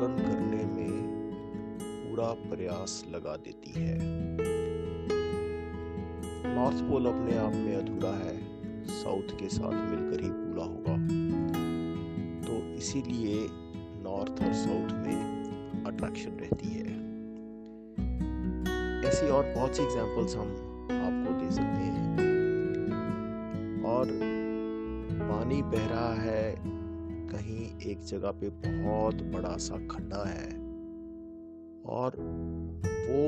पूर्ण करने में पूरा प्रयास लगा देती है। नॉर्थ पोल अपने आप में अधूरा है। साउथ के साथ मिलकर ही पूरा होगा। तो इसीलिए नॉर्थ और साउथ में अट्रैक्शन रहती है। ऐसी और बहुत सी एग्जांपल्स हम आपको दे सकते हैं। और पानी बह रहा है कहीं एक जगह पे बहुत बड़ा सा खड्डा है। और वो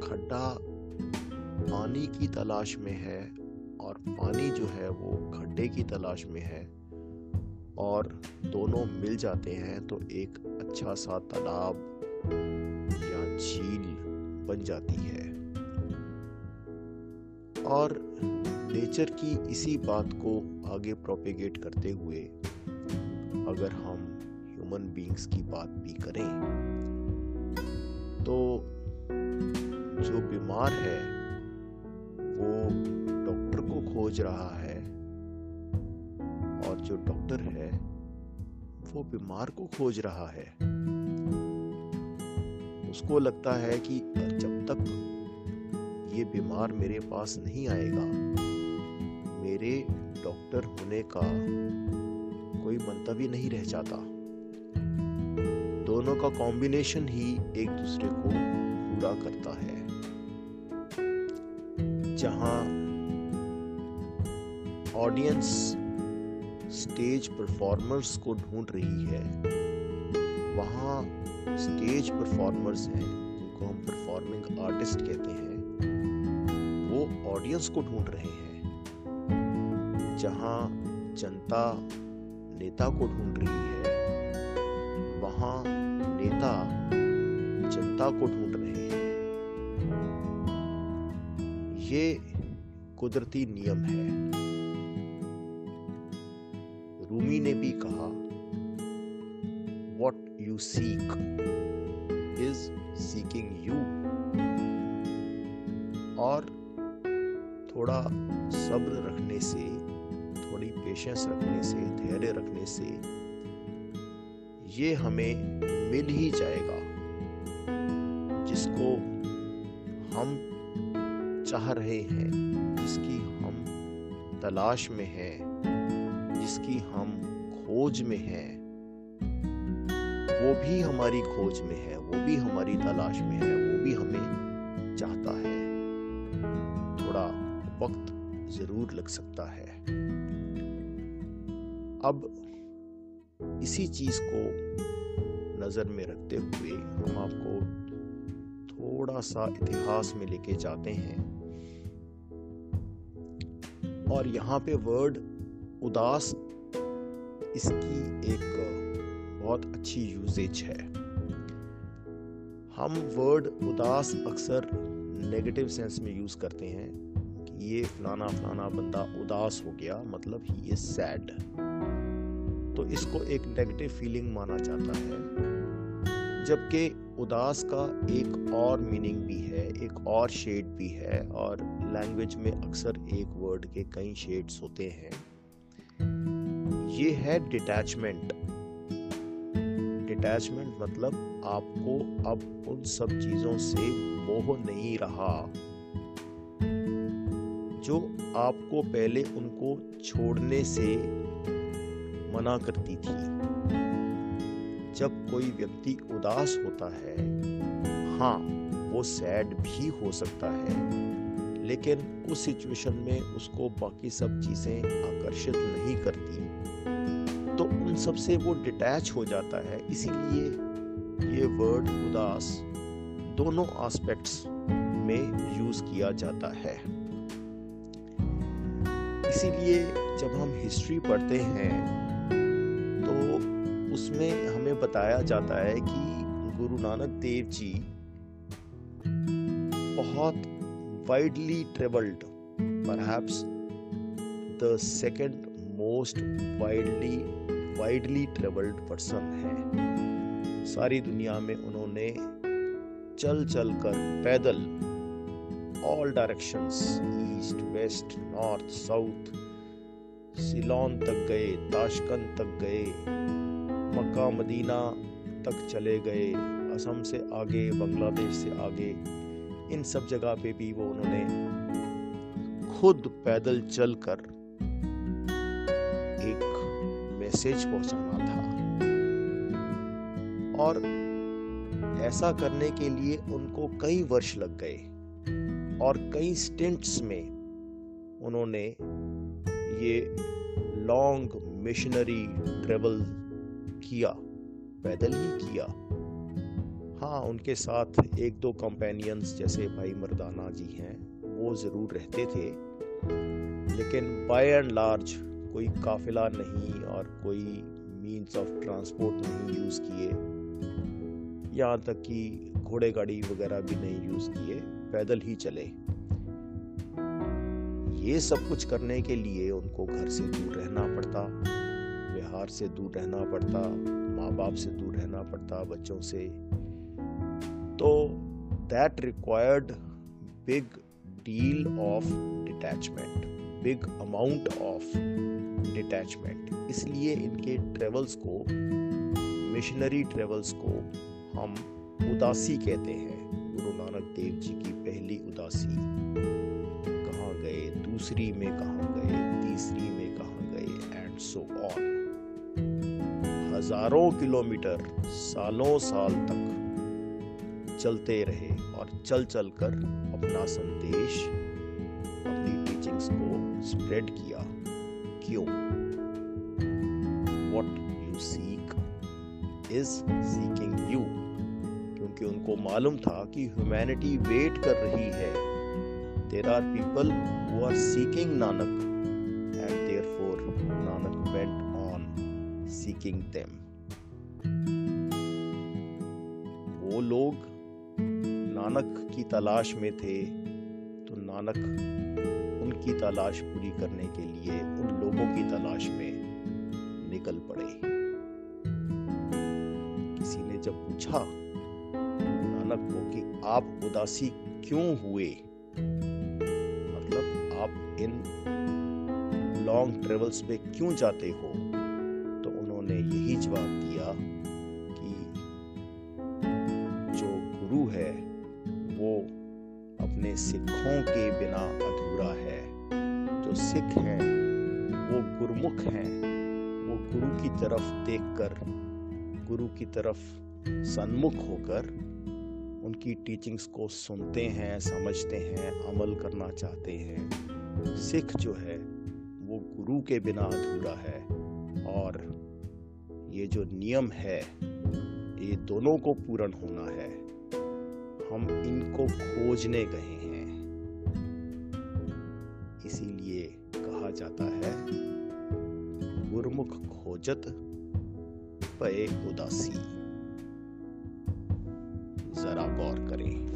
खड्डा पानी की तलाश में है और पानी जो है वो खड्डे की तलाश में है। और दोनों मिल जाते हैं तो एक अच्छा सा तालाब या झील बन जाती है। और नेचर की इसी बात को आगे प्रोपेगेट करते हुए अगर हम ह्यूमन बींग्स की बात भी करें तो जो बीमार है, वो डॉक्टर को खोज रहा है और जो डॉक्टर है, वो बीमार को खोज रहा है। उसको लगता है कि जब तक ये बीमार मेरे पास नहीं आएगा, मेरे डॉक्टर होने का कोई मंतव्य नहीं रह जाता। दोनों का कॉम्बिनेशन ही एक दूसरे को पूरा करता है। जहाँ ऑडियंस स्टेज परफॉर्मर्स को ढूंढ रही है, वहाँ स्टेज परफॉर्मर्स हैं, जिनको हम परफॉर्मिंग आर्टिस्ट कहते हैं, वो ऑडियंस को ढूंढ रहे हैं। जहाँ जनता नेता को ढूंढ रही है, वहाँ नेता जनता को ढूंढ रहे हैं। ये कुदरती नियम है। रूमी ने भी कहा what you seek is seeking you और थोड़ा सब्र रखने से पेशेंस रखने से, धैर्य रखने से, ये हमें मिल ही जाएगा, जिसको हम चाह रहे हैं, जिसकी हम तलाश में हैं, जिसकी हम खोज में हैं। वो भी हमारी खोज में है, वो भी हमारी तलाश में है, वो भी हमें चाहता है। थोड़ा वक्त ज़रूर लग सकता है। अब इसी चीज़ को नज़र में रखते हुए हम आपको थोड़ा सा इतिहास में लेके जाते हैं। और यहाँ पे वर्ड उदास इसकी एक बहुत अच्छी यूजेज है। हम वर्ड उदास अक्सर नेगेटिव सेंस में यूज़ करते हैं कि ये फलाना फलाना बंदा उदास हो गया मतलब ही इज़ सैड तो इसको एक नेगेटिव फीलिंग माना जाता है, जबकि उदास का एक और मीनिंग भी है, एक और शेड भी है, और लैंग्वेज में अक्सर एक वर्ड के कई शेड्स होते हैं। ये है डिटैचमेंट डिटैचमेंट मतलब आपको अब उन सब चीज़ों से मोह नहीं रहा, जो आपको पहले उनको छोड़ने से मना करती थी। जब कोई व्यक्ति उदास होता है हाँ वो सैड भी हो सकता है, लेकिन उस सिचुएशन में उसको बाकी सब चीज़ें आकर्षित नहीं करती। तो उन सबसे वो डिटैच हो जाता है, इसीलिए ये वर्ड उदास दोनों एस्पेक्ट्स में यूज़ किया जाता है। इसीलिए जब हम हिस्ट्री पढ़ते हैं तो उसमें हमें बताया जाता है कि गुरु नानक देव जी बहुत widely perhaps the second most widely widely traveled person है। सारी दुनिया में उन्होंने चल चल कर पैदल all directions east west north south Ceylon तक गए, ताशकंद तक गए, मक्का मदीना तक चले गए, असम से आगे, बांग्लादेश से आगे। इन सब जगह पे भी वो उन्होंने खुद पैदल चलकर एक मैसेज पहुंचाना था। और ऐसा करने के लिए उनको कई वर्ष लग गए और कई स्टेंट्स में उन्होंने ये लॉन्ग मिशनरी ट्रेवल किया, पैदल ही किया। हाँ उनके साथ एक दो कंपेनियंस जैसे भाई मर्दाना जी हैं, वो ज़रूर रहते थे। लेकिन बाय एंड लार्ज कोई काफिला नहीं और कोई मीन्स ऑफ़ ट्रांसपोर्ट नहीं यूज़ किए। यहाँ तक कि घोड़े गाड़ी वगैरह भी नहीं यूज़ किए, पैदल ही चले। ये सब कुछ करने के लिए उनको घर से दूर रहना पड़ता बिहार से दूर रहना पड़ता माँ बाप से दूर रहना पड़ता बच्चों से। तो that required big deal of detachment big amount of detachment इसलिए इनके ट्रेवल्स को मिशनरी ट्रेवल्स को हम उदासी कहते हैं। गुरु नानक देव जी की पहली उदासी। दूसरी में कहाँ गए, तीसरी में कहाँ गए एंड सो ऑन हज़ारों किलोमीटर, सालों साल तक चलते रहे और चल चल कर अपना संदेश, अपनी टीचिंग्स को स्प्रेड किया। क्यों? What you seek is seeking you क्योंकि उनको मालूम था कि ह्यूमैनिटी वेट कर रही है। There are people who are seeking Nanak and therefore Nanak went on seeking वो लोग नानक की तलाश में थे तो नानक उनकी तलाश पूरी करने के लिए उन लोगों की तलाश में निकल पड़े। किसी ने जब पूछा, नानक को कि आप उदासी क्यों हुए? आप इन लॉन्ग ट्रेवल्स पे क्यों जाते हो? तो उन्होंने यही जवाब दिया कि जो गुरु है, वो अपने सिखों के बिना अधूरा है। जो सिख हैं, वो गुरमुख हैं। वो गुरु की तरफ़ देखकर, गुरु की तरफ़ सन्मुख होकर उनकी टीचिंग्स को सुनते हैं, समझते हैं, अमल करना चाहते हैं। सिख जो है, वो गुरु के बिना अधूरा है। और ये जो नियम है, ये दोनों को पूर्ण होना है। हम इनको खोजने गए हैं। इसीलिए कहा जाता है, गुरमुख खोजत पे उदासी। जरा गौर करें।